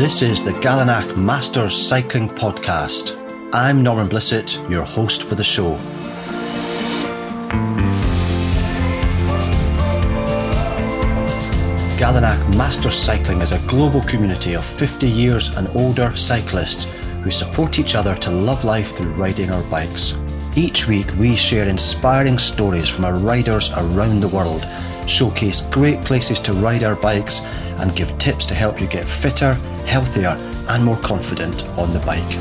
This is the Gallinack Masters Cycling Podcast. I'm Norman Blissett, your host for the show. Gallinack Masters Cycling is a global community of 50 years and older cyclists who support each other to love life through riding our bikes. Each week, we share inspiring stories from our riders around the world, showcase great places to ride our bikes, and give tips to help you get fitter, healthier, and more confident on the bike.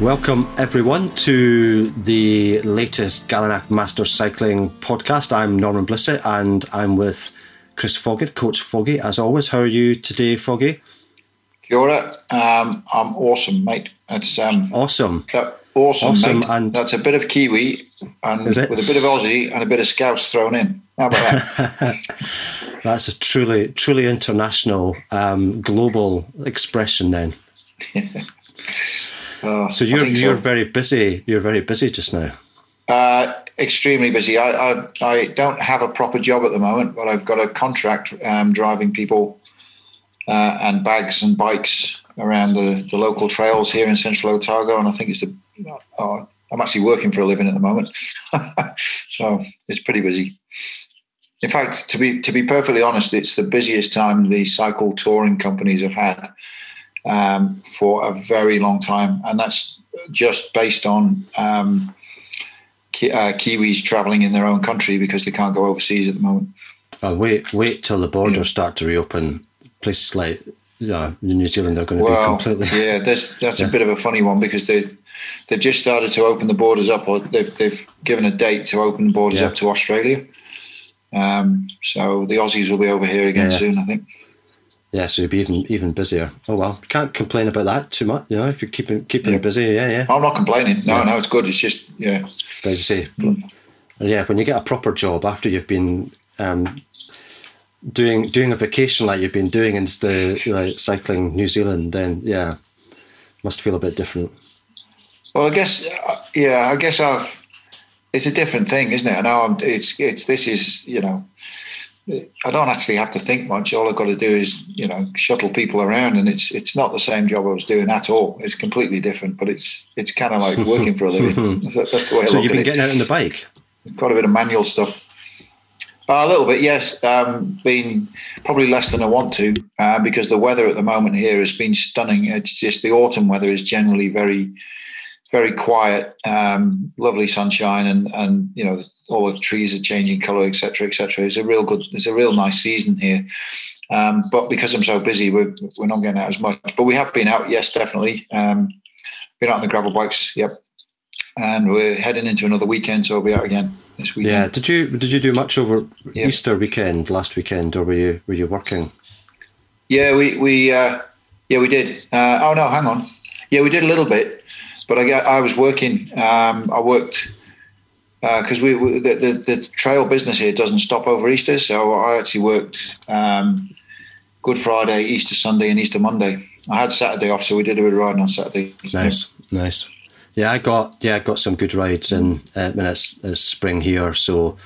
Welcome, everyone, to the latest Gallinack Masters Cycling podcast. I'm Norman Blissett and I'm with Chris Foggy, Coach Foggy, as always. How are you today, Foggy? Kia ora. Um, I'm awesome, mate. It's um, awesome. That, awesome, awesome, mate. And That's a bit of Kiwi and with a bit of Aussie and a bit of Scouse thrown in. How about that? That's a truly, truly international, um, global expression. Then. Oh, so you're you're so. very busy. You're very busy just now. Uh, extremely busy. I, I, I don't have a proper job at the moment, but I've got a contract um, driving people uh, and bags and bikes around the, the local trails here in Central Otago, and I think it's the. Uh, I'm actually working for a living at the moment, so it's pretty busy. In fact, to be to be perfectly honest, it's the busiest time the cycle touring companies have had um, for a very long time, and that's just based on um, Ki- uh, Kiwis travelling in their own country because they can't go overseas at the moment. I'll wait, wait till the borders yeah. start to reopen. Places like yeah, New Zealand are going to well, be completely. Yeah, that's that's yeah. a bit of a funny one because they they've just started to open the borders up, or they've they've given a date to open the borders yeah. up to Australia. Um, so the Aussies will be over here again yeah. soon, I think. Yeah, so you'll be even even busier. Oh well, can't complain about that too much. You know, if you're keeping keeping busy, yeah, yeah. I'm not complaining. No, no, it's good. It's just yeah. But as I say, mm. yeah, when you get a proper job after you've been um, doing doing a vacation like you've been doing instead of like cycling New Zealand, then yeah, must feel a bit different. Well, I guess uh, yeah, I guess I've. It's a different thing, isn't it? I know I'm, it's it's this is you know I don't actually have to think much. All I've got to do is, you know, shuttle people around, and it's it's not the same job I was doing at all. It's completely different, but it's it's kind of like working for a living. That's the way. I so you've been getting out on the bike. Quite a bit of manual stuff. Uh, a little bit, yes. Um, been probably less than I want to uh, because the weather at the moment here has been stunning. It's just the autumn weather is generally very, very quiet, um, lovely sunshine, and and you know all the trees are changing color, etc., etc. It's a real good, it's a real nice season here. Um, but because I'm so busy, we're, we're not getting out as much. But we have been out, yes, definitely. Um, been out on the gravel bikes, yep. And we're heading into another weekend, so we'll be out again this weekend. Yeah. Did you did you do much over yep. Easter weekend last weekend, or were you were you working? Yeah, we we uh, yeah we did. Uh, oh no, hang on. Yeah, we did a little bit, but I I was working. Um, I worked because uh, we, we the, the, the, trail business here doesn't stop over Easter. So I actually worked um, Good Friday, Easter Sunday, and Easter Monday. I had Saturday off, so we did a bit of riding on Saturday. Nice, yeah. nice. Yeah, I got yeah, I got some good rides in uh, when it's, it's spring here. So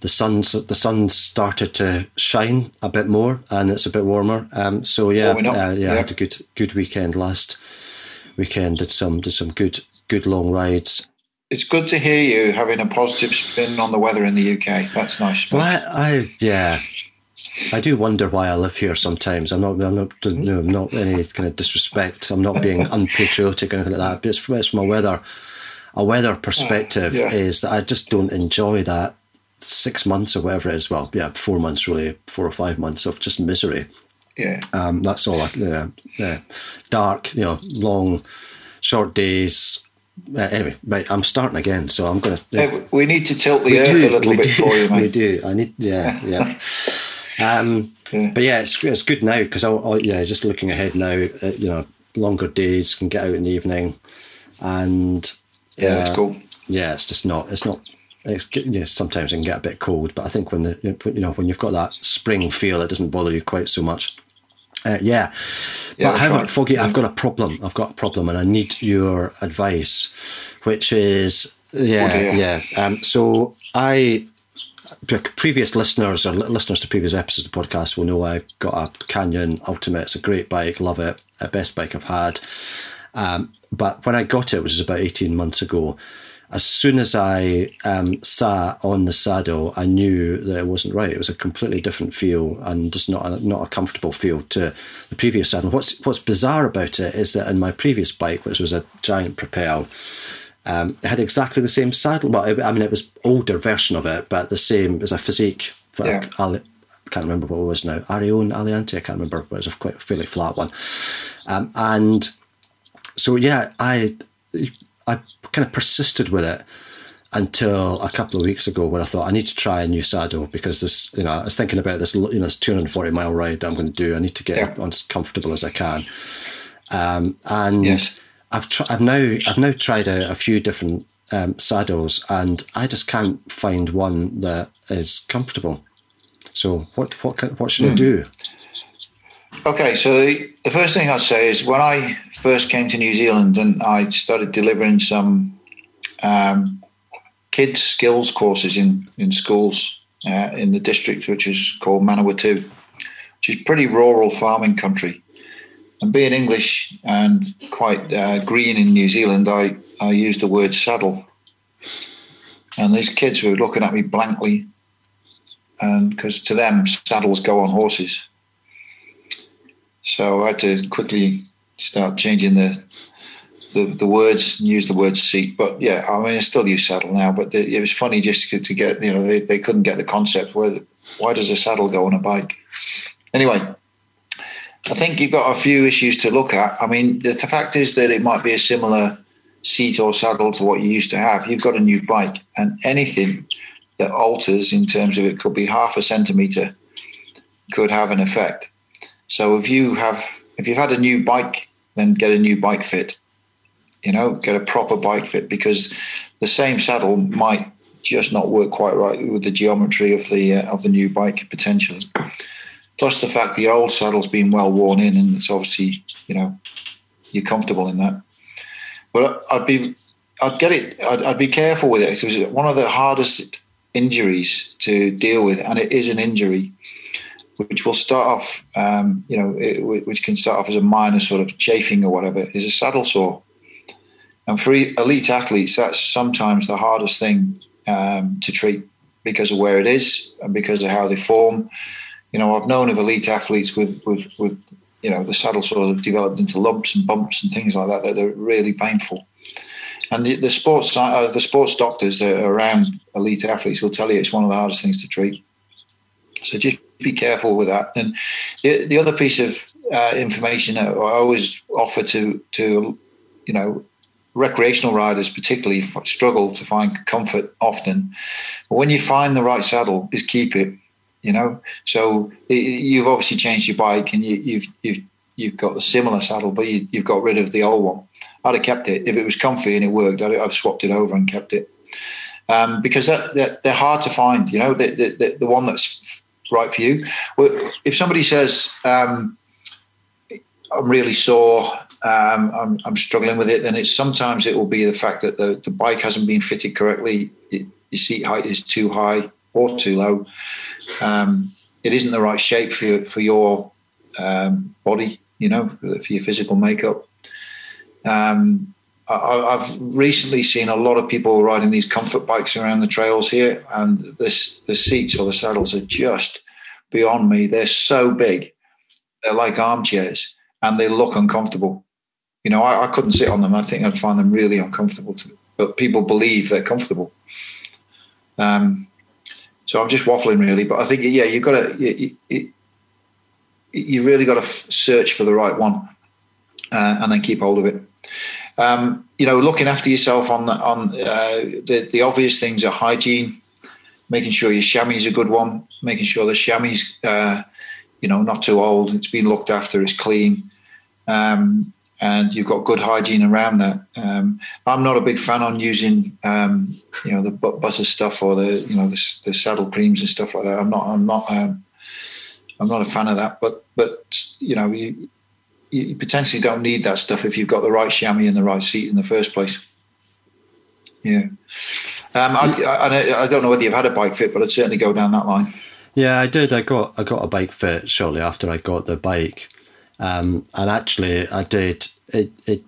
the sun's the sun started to shine a bit more, and it's a bit warmer. Um, so yeah, uh, yeah, yeah, I had a good good weekend last weekend. Did some did some good good long rides it's good to hear you having a positive spin on the weather in the UK. That's nice. Well, I, I yeah, I do wonder why I live here sometimes. I'm not, I'm not, you know, not any kind of disrespect. I'm not being unpatriotic or anything like that. But it's, it's from a weather, a weather perspective yeah. is that I just don't enjoy that six months or whatever it is. Well, yeah, four months really, four or five months of just misery. Yeah, um, that's all. I, yeah, yeah, dark, you know, long, short days uh, anyway, right, I'm starting again, so I'm going to. Yeah. we need to tilt the earth do, a little bit do, for you, mate. We do. I need, yeah, yeah. um, yeah. But yeah, it's it's good now because I, I, yeah, just looking ahead now, uh, you know, longer days can get out in the evening, and yeah, that's cool. Yeah, it's just not. It's not. It's, yeah, sometimes it can get a bit cold, but I think when the you know when you've got that spring feel, it doesn't bother you quite so much. Uh, yeah. yeah. But however, right. Foggy, I've got a problem. I've got a problem and I need your advice, which is Yeah, yeah. Um, so I previous listeners or listeners to previous episodes of the podcast will know I got a Canyon Ultimate. It's a great bike, love it, best bike I've had. Um, but when I got it, which was about 18 months ago, as soon as I um, sat on the saddle, I knew that it wasn't right. It was a completely different feel and just not a, not a comfortable feel to the previous saddle. What's what's bizarre about it is that in my previous bike, which was a Giant Propel, um, it had exactly the same saddle. Well, it, I mean, it was older version of it, but the same as a Fizik. Yeah. I can't remember what it was now. Arione Aliante, I can't remember, but it was a quite fairly flat one. Um, and so yeah, I I kind of persisted with it until a couple of weeks ago when I thought I need to try a new saddle because this, you know, I was thinking about this, you know, this 240 mile ride that I'm going to do. I need to get yeah. as comfortable as I can. Um, and yes. I've tr- I've now I've now tried out a few different um, saddles, and I just can't find one that is comfortable. So what what what should mm. I do? Okay, so the first thing I'd say is when I first came to New Zealand and I started delivering some um, kids skills courses in in schools uh, in the district, which is called Manawatu, which is pretty rural farming country. And being English and quite uh, green in New Zealand, I, I used the word saddle. And these kids were looking at me blankly, and because to them, saddles go on horses. So I had to quickly start changing the the, the words and use the word seat. But yeah, I mean, I still use saddle now. But the, it was funny just to, to, get you know they, they couldn't get the concept. Where why does a saddle go on a bike? Anyway, I think you've got a few issues to look at. I mean, the, the fact is that it might be a similar seat or saddle to what you used to have. You've got a new bike, and anything that alters in terms of it could be half a centimeter could have an effect. So if you have if you've had a new bike, then get a new bike fit. You know, get a proper bike fit because the same saddle might just not work quite right with the geometry of the uh, of the new bike potentially. Plus the fact the old saddle's been well worn in, and it's obviously you know you're comfortable in that. But I'd be I'd get it. I'd, I'd be careful with it. It was one of the hardest injuries to deal with, and it is an injury which will start off, um, you know, it, which can start off as a minor sort of chafing or whatever, is a saddle sore. And for elite athletes, that's sometimes the hardest thing um, to treat because of where it is and because of how they form. You know, I've known of elite athletes with, with, with you know, the saddle sort of developed into lumps and bumps and things like that that they're really painful. And the, the sports uh, the sports doctors that are around elite athletes will tell you it's one of the hardest things to treat. So just be careful with that. And the, the other piece of uh, information that I always offer to to you know recreational riders particularly struggle to find comfort often. But when you find the right saddle, is keep it. You know, so it, you've obviously changed your bike and you, you've you've you've got a similar saddle, but you, have got rid of the old one. I'd have kept it if it was comfy and it worked. I'd have swapped it over and kept it um, because that, that, they're hard to find. You know, the, the, the one that's right for you. If somebody says, um, I'm really sore, um, I'm, I'm, struggling with it, then it's sometimes it will be the fact that the, the bike hasn't been fitted correctly, it, your seat height is too high or too low. Um, it isn't the right shape for your, for your um, body, you know, for your physical makeup. Um, I, have recently seen a lot of people riding these comfort bikes around the trails here, and this the seats or the saddles are just beyond me. They're so big, they're like armchairs, and they look uncomfortable. You know, I, I couldn't sit on them. I think I'd find them really uncomfortable. To, but people believe they're comfortable. Um, so I'm just waffling really, but I think yeah, you've got to you, you, you really got to search for the right one, uh, and then keep hold of it. Um, you know, looking after yourself on the, on uh, the, the obvious things are hygiene, making sure your chamois is a good one, making sure the chamois, uh, you know, not too old, it's been looked after, it's clean, um, and you've got good hygiene around that. Um, I'm not a big fan on using, um, you know, the butter stuff or the, you know, the, the, saddle creams and stuff like that. I'm not, I'm not, um, I'm not a fan of that. But, but you know, you, you potentially don't need that stuff if you've got the right chamois and the right seat in the first place. Yeah. Um, I, I, I don't know whether you've had a bike fit, but I'd certainly go down that line. Yeah, I did. I got I got a bike fit shortly after I got the bike, um, and actually I did it. it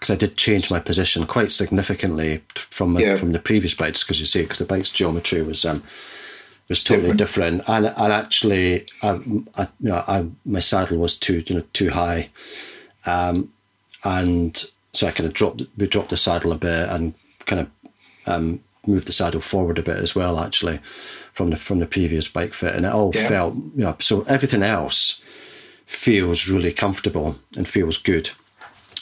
because I did change my position quite significantly from yeah. from the previous bikes, because you see, because the bike's geometry was um, was totally different, different. and and actually, I, I, you know, I, my saddle was too you know too high, um, and so I kind of dropped we dropped the saddle a bit and kind of um, moved the saddle forward a bit as well, actually, from the from the previous bike fit, and it all yeah. felt you know so everything else feels really comfortable and feels good.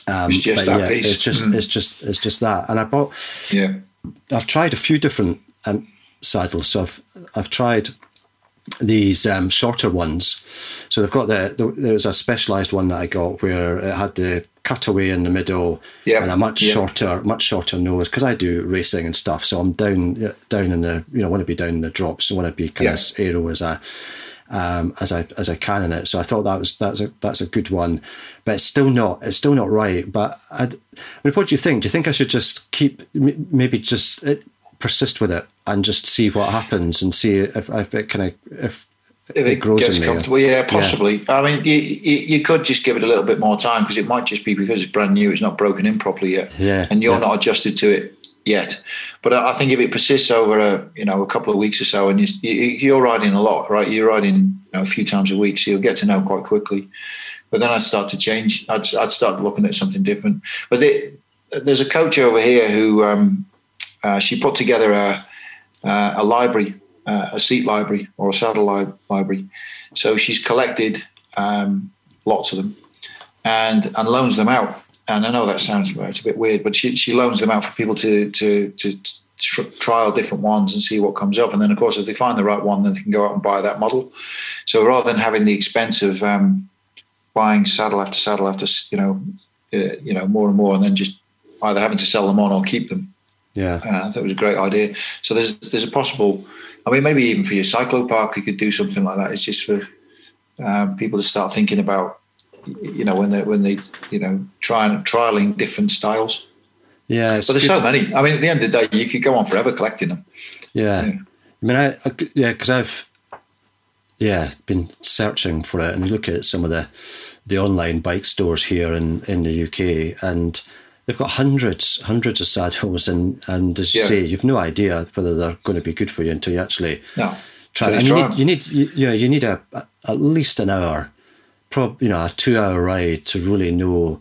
Um, it's just that yeah, piece. It's just, mm. it's just, it's just that. And I bought. Yeah. I've tried a few different um, saddles. So I've, I've tried these um, shorter ones. So they've got the, the there was a Specialized one that I got where it had the cutaway in the middle yeah. and a much yeah. shorter, much shorter nose because I do racing and stuff. So I'm down down in the you know want to be down in the drops. I want to be kind yeah. of aero as I um, as I as I can in it. So I thought that was that's a that's a good one, but it's still not it's still not right. But I'd, I mean, what do you think? Do you think I should just keep maybe just it, persist with it and just see what happens and see if, if it kind of if if it, it gets comfortable, yeah, possibly. Yeah. I mean, you, you, you could just give it a little bit more time because it might just be because it's brand new, it's not broken in properly yet, yeah, and you're yeah. not adjusted to it yet. But I think if it persists over a you know a couple of weeks or so, and you, are riding a lot, right? You're riding you know, a few times a week, so you'll get to know quite quickly. But then I'd start to change. I'd, I'd start looking at something different. But there's a coach over here who um, uh, she put together a uh, a library, uh, a seat library or a saddle li- library. So she's collected um, lots of them and and loans them out and I know that sounds it's a bit weird, but she, she loans them out for people to to to tr- trial different ones and see what comes up. And then, of course, if they find the right one, then they can go out and buy that model. So rather than having the expense of um, buying saddle after saddle after you know uh, you know more and more, and then just either having to sell them on or keep them. Yeah, uh, that was a great idea. So there's there's a possible. I mean, maybe even for your cyclo park, you could do something like that. It's just for um, people to start thinking about you know when they when they you know trying trialing different styles. Yeah, but there's so many. I mean, at the end of the day, you could go on forever collecting them. Yeah, yeah. I mean, I, I yeah, because I've yeah been searching for it, and you look at some of the the online bike stores here in in the UK, and they've got hundreds hundreds of saddles, and and as you yeah. say, you've no idea whether they're going to be good for you until you actually no. try. And you need, you need you, you know you need a, a, at least an hour prob you know a two hour ride to really know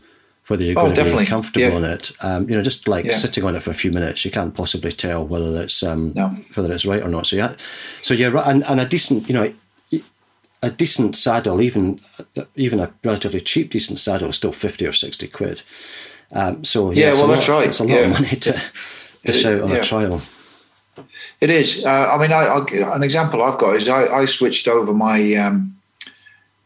whether you're going oh, to be comfortable yeah. on it. Um, you know, just like yeah. sitting on it for a few minutes, you can't possibly tell whether it's um, no. whether it's right or not. So yeah, so yeah, and, and a decent, you know, a decent saddle, even even a relatively cheap decent saddle, is still fifty or sixty quid. Um, so yeah, yeah well, that's right. It's a lot yeah. of money to dish out on a trial. It is. Uh, I mean, I, I, an example I've got is I, I switched over my um,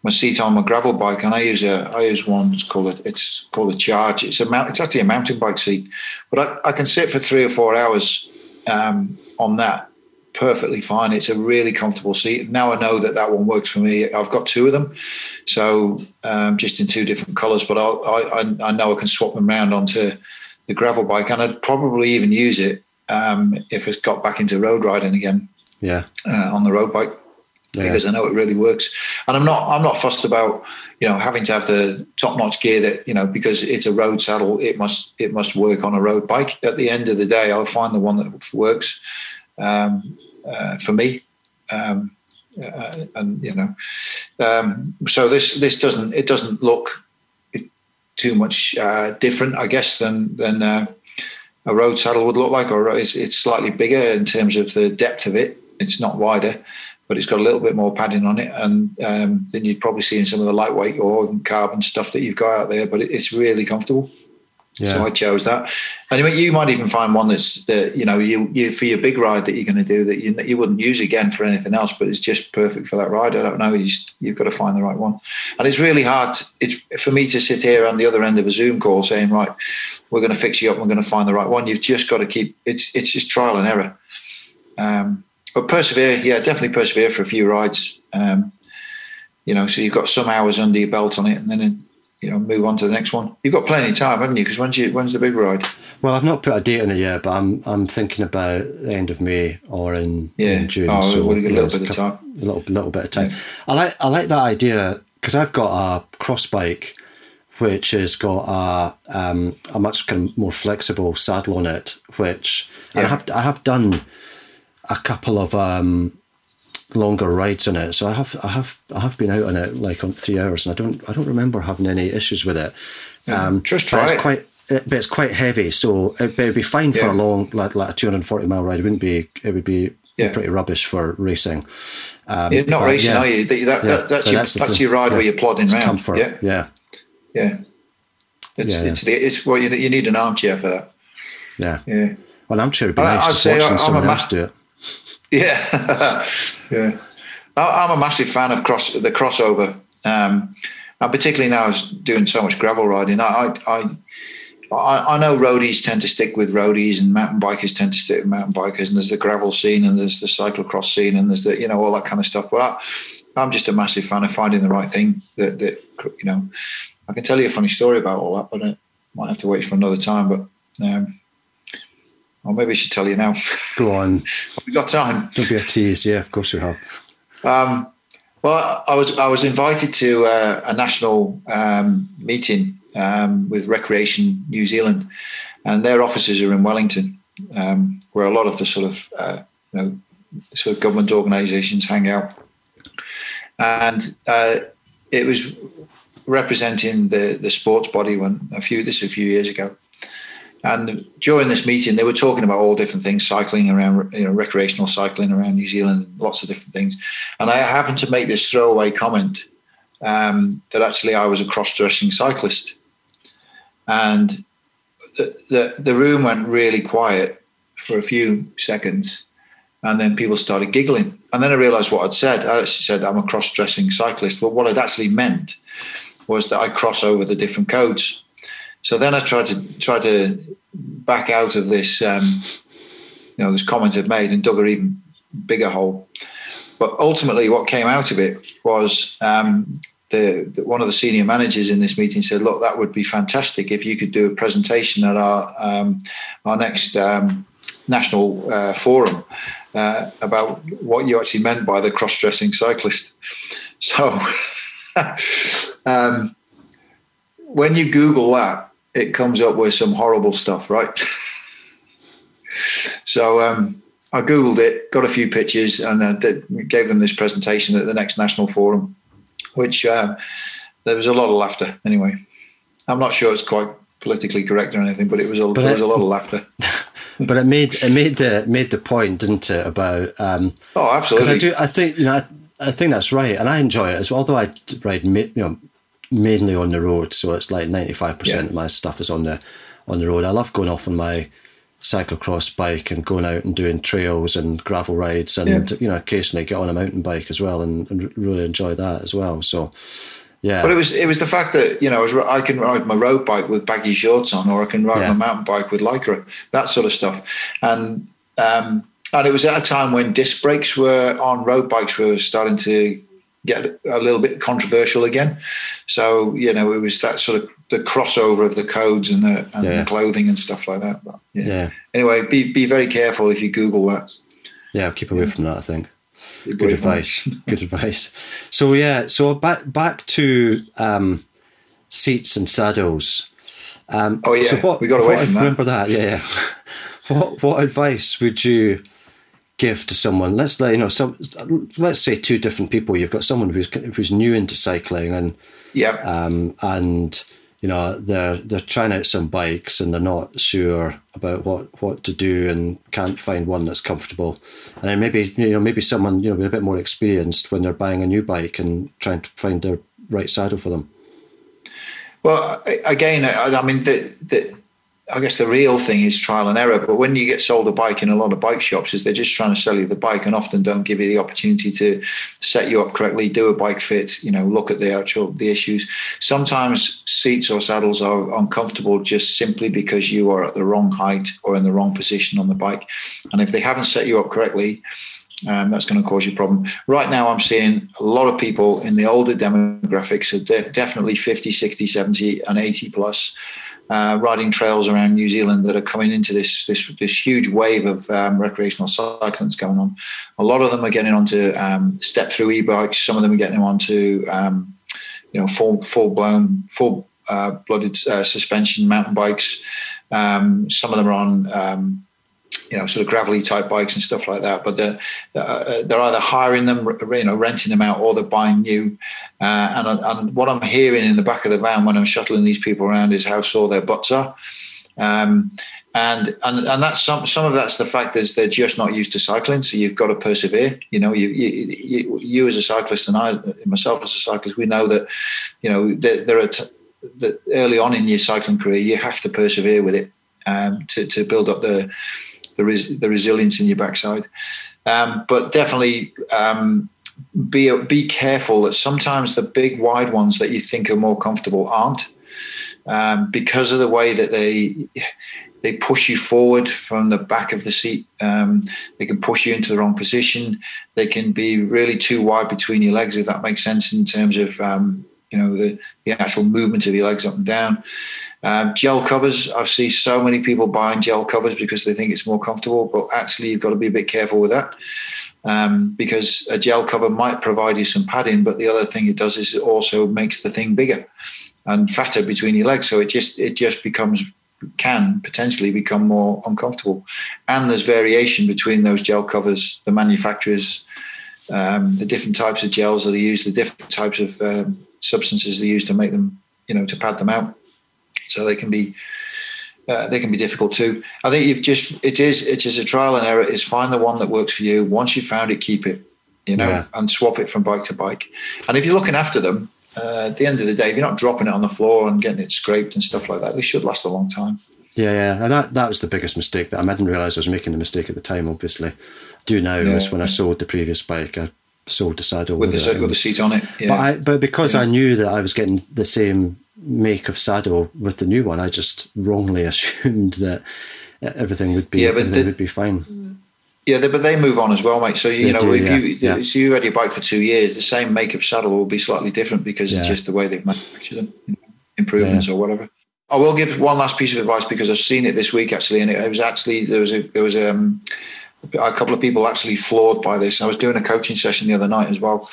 my seat on my gravel bike, and I use a I use one. It's called a it's called a charge. It's a mount. It's actually a mountain bike seat, but I, I can sit for three or four hours um, on that perfectly fine. It's a really comfortable seat. Now I know that that one works for me. I've got two of them, so um, just in two different colours. But I'll, I I know I can swap them around onto the gravel bike, and I'd probably even use it um, if it's got back into road riding again. Yeah, uh, on the road bike yeah. because I know it really works. And I'm not I'm not fussed about you know having to have the top notch gear that you know because it's a road saddle it must it must work on a road bike. At the end of the day, I'll find the one that works um, uh, for me. Um, uh, and you know, um, so this this doesn't it doesn't look too much uh, different, I guess, than than uh, a road saddle would look like, or it's, it's slightly bigger in terms of the depth of it. It's not wider, but it's got a little bit more padding on it, and um, than you'd probably see in some of the lightweight or carbon stuff that you've got out there. But it, it's really comfortable. Yeah. So I chose that. And you might even find one that's that you know you, you for your big ride that you're going to do that you you wouldn't use again for anything else, but it's just perfect for that ride. I don't know. You just, you've got to find the right one, and it's really hard. It's for me to sit here on the other end of a Zoom call saying, right, we're going to fix you up. We're going to find the right one. You've just got to keep. It's it's just trial and error. Um, but persevere, yeah, definitely persevere for a few rides. Um, you know, so you've got some hours under your belt on it, and then you know move on to the next one. You've got plenty of time, haven't you? Because when's you, when's the big ride? Well, I've not put a date on it yet, but I'm I'm thinking about the end of May or in, Yeah. in June. Oh, so well, a little bit of time. A little little bit of time. Yeah. I like I like that idea because I've got a cross bike, which has got a um, a much kind of more flexible saddle on it. Which and I have I have done a couple of um, longer rides on it. So I have I have I have been out on it like on three hours, and I don't I don't remember having any issues with it. Um, Just try it's it. Quite, it- but it's quite heavy, so it, it'd be fine for a long like like a two hundred and forty mile ride. It wouldn't be. It would be Yeah. pretty rubbish for racing. Um, You're not racing, yeah, are you? That, that, yeah, that- that's your that's that's, your ride Yeah. where you're plodding It's around. comfort. Yeah, yeah, yeah. It's Yeah, it's the it's well you you need an armchair for that. yeah. Yeah, Well, I'm sure it'd be I- nice I'd say I'm a someone ma- do it. Yeah, yeah. I- I'm a massive fan of cross the crossover, um, and particularly now as doing so much gravel riding. I, I I I know roadies tend to stick with roadies, and mountain bikers tend to stick with mountain bikers. And there's the gravel scene, and there's the cyclocross scene, and there's the you know all that kind of stuff. But I, I'm just a massive fan of finding the right thing. That that you know, I can tell you a funny story about all that, but I might have to wait for another time. But um, or maybe I should tell you now. Go on, We've got time. don't be a tease. Yeah, of course we have. Um, well, I was I was invited to uh, a national um, meeting um, with Recreation New Zealand, and their offices are in Wellington, um, where a lot of the sort of uh, you know sort of government organisations hang out, and uh, it was representing the the sports body when a few this a few years ago. And during this meeting, they were talking about all different things, cycling around, you know, recreational cycling around New Zealand, lots of different things. And I happened to make this throwaway comment um, that actually I was a cross-dressing cyclist, and the, the the room went really quiet for a few seconds, and then people started giggling. And then I realised what I'd said. I actually said I'm a cross-dressing cyclist, but what I'd actually meant was that I cross over the different codes. So then I tried to try to back out of this, um, you know, this comment I'd made and dug an even bigger hole. But ultimately, what came out of it was um, the, the one of the senior managers in this meeting said, "Look, that would be fantastic if you could do a presentation at our um, our next um, national uh, forum uh, about what you actually meant by the cross-dressing cyclist." So. um, when you Google that, it comes up with some horrible stuff, right? so um, I Googled it, got a few pictures, and uh, gave them this presentation at the next national forum, which uh, there was a lot of laughter. Anyway, I'm not sure it's quite politically correct or anything, but it was a, there was a lot of laughter. But it made it made the made the point, didn't it, about um, Oh, because absolutely. I do I think you know I, I think that's right, and I enjoy it as well. Although I ride you know mainly on the road, so it's like ninety five percent Yeah. of my stuff is on the on the road. I love going off on my cyclocross bike and going out and doing trails and gravel rides, and Yeah. you know occasionally get on a mountain bike as well, and, and really enjoy that as well. So yeah, But it was it was the fact that you know I, can ride my road bike with baggy shorts on, or I can ride Yeah. my mountain bike with lycra, that sort of stuff, and um, and it was at a time when disc brakes were on road bikes were starting to get a little bit controversial again. So you know it was that sort of the crossover of the codes and the and Yeah. the clothing and stuff like that. But, yeah. yeah, Anyway, be be very careful if you Google that. yeah, I'll keep away from that. I think. Good advice. Good advice. So yeah, so back back to um, seats and saddles. Um, Oh, yeah, so what, we got away what- from that. Remember that? Yeah. yeah. what what advice would you give to someone? Let's let you know some. Let's say two different people. You've got someone who's who's new into cycling and Yeah. um, and you know they're they're trying out some bikes and they're not sure about what, what to do and can't find one that's comfortable and then maybe you know maybe someone you know with a bit more experienced when they're buying a new bike and trying to find the right saddle for them Well, again, I I mean, the, the, I guess the real thing is trial and error. But when you get sold a bike in a lot of bike shops, is they're just trying to sell you the bike and often don't give you the opportunity to set you up correctly, do a bike fit, you know, look at the actual the issues. Sometimes seats or saddles are uncomfortable just simply because you are at the wrong height or in the wrong position on the bike, and if they haven't set you up correctly. Um, that's going to cause you a problem. Right now, I'm seeing a lot of people in the older demographics, so de- definitely 50, 60, 70, and 80 plus, uh, riding trails around New Zealand that are coming into this this this huge wave of um, recreational cycling that's going on. A lot of them are getting onto um, step through e-bikes. Some of them are getting onto um, you know full full blown full uh, blooded uh, suspension mountain bikes. Um, some of them are on um, you know, sort of gravelly type bikes and stuff like that. But they're, uh, they're either hiring them, you know, renting them out, or they're buying new. Uh, and, and what I'm hearing in the back of the van when I'm shuttling these people around is how sore their butts are. Um, and and and that's some some of that's the fact is they're just not used to cycling, so you've got to persevere. You know, you you, you, you as a cyclist and I myself as a cyclist, we know that you know there, there are t- that early on in your cycling career you have to persevere with it um, to to build up the the, res- the resilience in your backside. Um, but definitely um, be be careful that sometimes the big wide ones that you think are more comfortable aren't um, because of the way that they they push you forward from the back of the seat. Um, they can push you into the wrong position. They can be really too wide between your legs, if that makes sense in terms of um, you know the, the actual movement of your legs up and down. Um, gel covers, I see so many people buying gel covers because they think it's more comfortable, but actually you've got to be a bit careful with that. Um, because a gel cover might provide you some padding, but the other thing it does is it also makes the thing bigger and fatter between your legs. So it just it just becomes can potentially become more uncomfortable. And there's variation between those gel covers, the manufacturers, um, the different types of gels that are used, the different types of um, substances they use to make them, you know, to pad them out so they can be uh, they can be difficult too. I think you've just it is it is a trial and error. Is find the one that works for you. Once you've found it, keep it, you know, yeah. and swap it from bike to bike. And if you're looking after them, uh, at the end of the day, if you're not dropping it on the floor and getting it scraped and stuff like that, they should last a long time. Yeah, yeah, and that that was the biggest mistake that I didn't realize I was making the mistake at the time. Obviously, do now yeah. was when I sold the previous bike. I sold the saddle with, with the, with the seat on it. Yeah. But I, but because yeah. I knew that I was getting the same make of saddle with the new one. I just wrongly assumed that everything would be yeah, but the, would be fine. Yeah, they, but they move on as well, mate. So you they know, do, if yeah, you yeah. so you had your bike for two years, the same make of saddle will be slightly different because yeah. it's just the way they've manufactured them, improvements or whatever. I will give one last piece of advice because I've seen it this week actually, and it, it was actually there was a there was um, a couple of people actually floored by this. I was doing a coaching session the other night as well,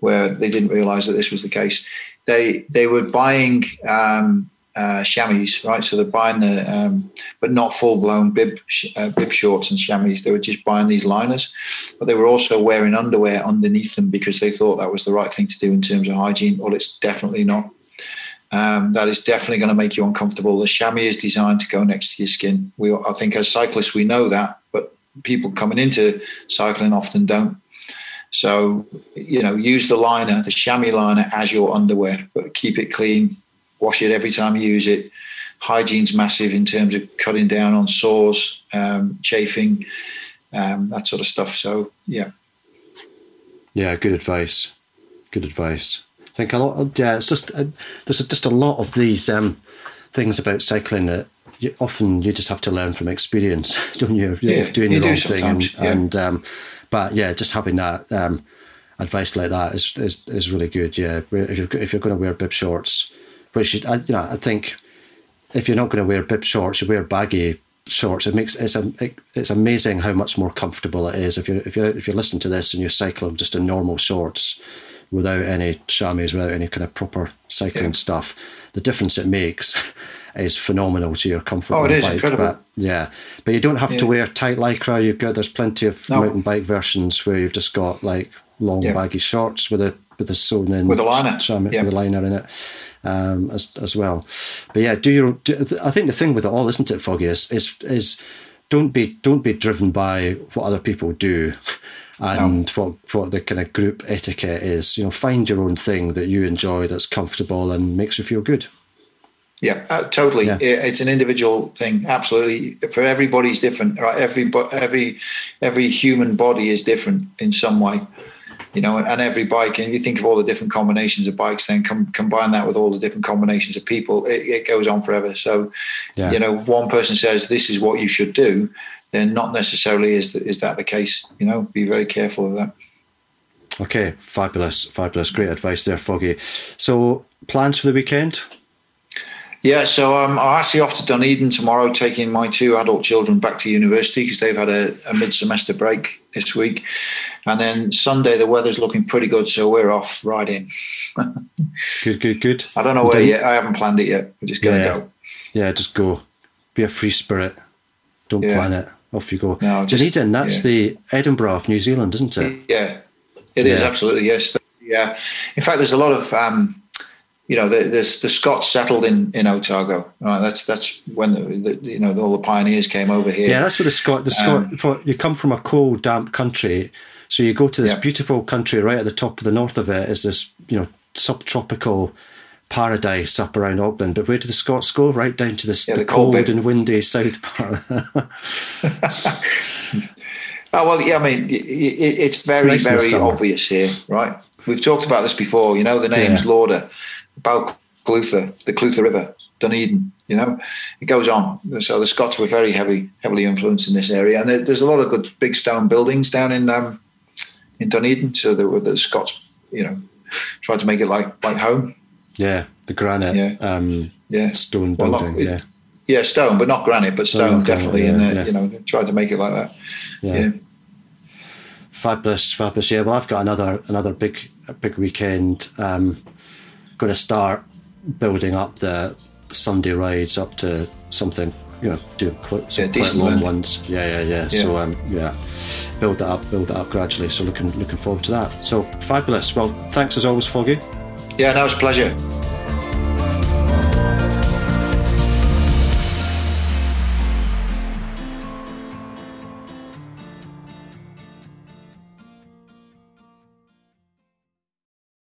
where they didn't realise that this was the case they they were buying um, uh, chamois, right? So they're buying the, um, but not full blown bib uh, bib shorts and chamois. They were just buying these liners, but they were also wearing underwear underneath them because they thought that was the right thing to do in terms of hygiene. Well, it's definitely not. Um, that is definitely going to make you uncomfortable. The chamois is designed to go next to your skin. We, I think, as cyclists, we know that, but people coming into cycling often don't. So, you know, use the liner, the chamois liner as your underwear, but keep it clean. Wash it every time you use it. Hygiene's massive in terms of cutting down on sores, um, chafing, um, that sort of stuff. So, yeah. Yeah, good advice. Good advice. I think a lot. Of, yeah, it's just uh, there's just a lot of these um, things about cycling that you, often you just have to learn from experience, don't you? You're yeah, doing the wrong thing, and, yeah. and um, but yeah, just having that um, advice like that is, is is really good. Yeah, if you're if you're going to wear bib shorts, which you, I, you know, I think if you're not going to wear bib shorts, you wear baggy shorts. It makes it's a it, it's amazing how much more comfortable it is if you if you if you listen to this and you're cycling just in normal shorts without any chamois, without any kind of proper cycling yeah. stuff. The difference it makes is phenomenal to your comfort. Oh, it is bike. incredible. But, yeah, but you don't have yeah. to wear tight lycra. You've got there's plenty of no. mountain bike versions where you've just got like long yeah. baggy shorts with a with a sewn in with a liner, trim, yeah. with a liner in it. Um, as as well, but yeah, do your. Do, I think the thing with it all, isn't it, Foggy, is is is don't be don't be driven by what other people do and no. what what the kind of group etiquette is. You know, find your own thing that you enjoy, that's comfortable, and makes you feel good. Yeah, uh, totally. Yeah. It's an individual thing. Absolutely, for everybody's different. Right? Every every every human body is different in some way. you know, and every bike, and you think of all the different combinations of bikes, then com- combine that with all the different combinations of people, it, it goes on forever. So, yeah. you know, if one person says this is what you should do, then not necessarily is that, is that the case. You know, be very careful of that. Okay, fabulous, fabulous, great advice there, Foggy. So, plans for the weekend? Yeah, so um, I'm actually off to Dunedin tomorrow, taking my two adult children back to university because they've had a, a mid-semester break this week, and then Sunday the weather's looking pretty good, so we're off riding. good, good, good. I don't know where yet. I haven't planned it yet. We're just gonna yeah. go. Yeah, just go. Be a free spirit. Don't yeah. plan it. Off you go. No, just, Dunedin, that's yeah. the Edinburgh of New Zealand, isn't it? Yeah, it is absolutely yes. Yeah, in fact, there's a lot of um, you know, the, the, the Scots settled in in Otago. Right? That's that's when the, the, you know all the pioneers came over here. Yeah, that's where the Scot the Scot. Um, you come from a cold, damp country, so you go to this yeah. beautiful country right at the top of the north of it is this you know subtropical paradise up around Auckland. But where do the Scots go? Right down to this, yeah, the, cold, cold and windy south part. Oh well, yeah. I mean, it's very, it's nice very obvious here, right? We've talked about this before. You know, the names yeah. Lauder, Balclutha, the Clutha River, Dunedin. You know, it goes on. So the Scots were very heavy, heavily influenced in this area, and there's a lot of good big stone buildings down in um, in Dunedin. So the, the Scots, you know, tried to make it like like home. Yeah, the granite. Yeah, um, yeah, stone building. Well, not, yeah. yeah, stone, but not granite, but stone, stone definitely. Granite, yeah, and uh, yeah. you know, they tried to make it like that. Yeah. yeah. Fabulous, fabulous. Yeah, well, I've got another another big big weekend. Um, going to start building up the Sunday rides up to something, you know, do quite, some yeah, quite long ones. Yeah, yeah, yeah, yeah. So um, yeah, build that up, build that up gradually. So looking looking forward to that. So fabulous. Well, thanks as always, Foggy. Yeah, no, it's a pleasure.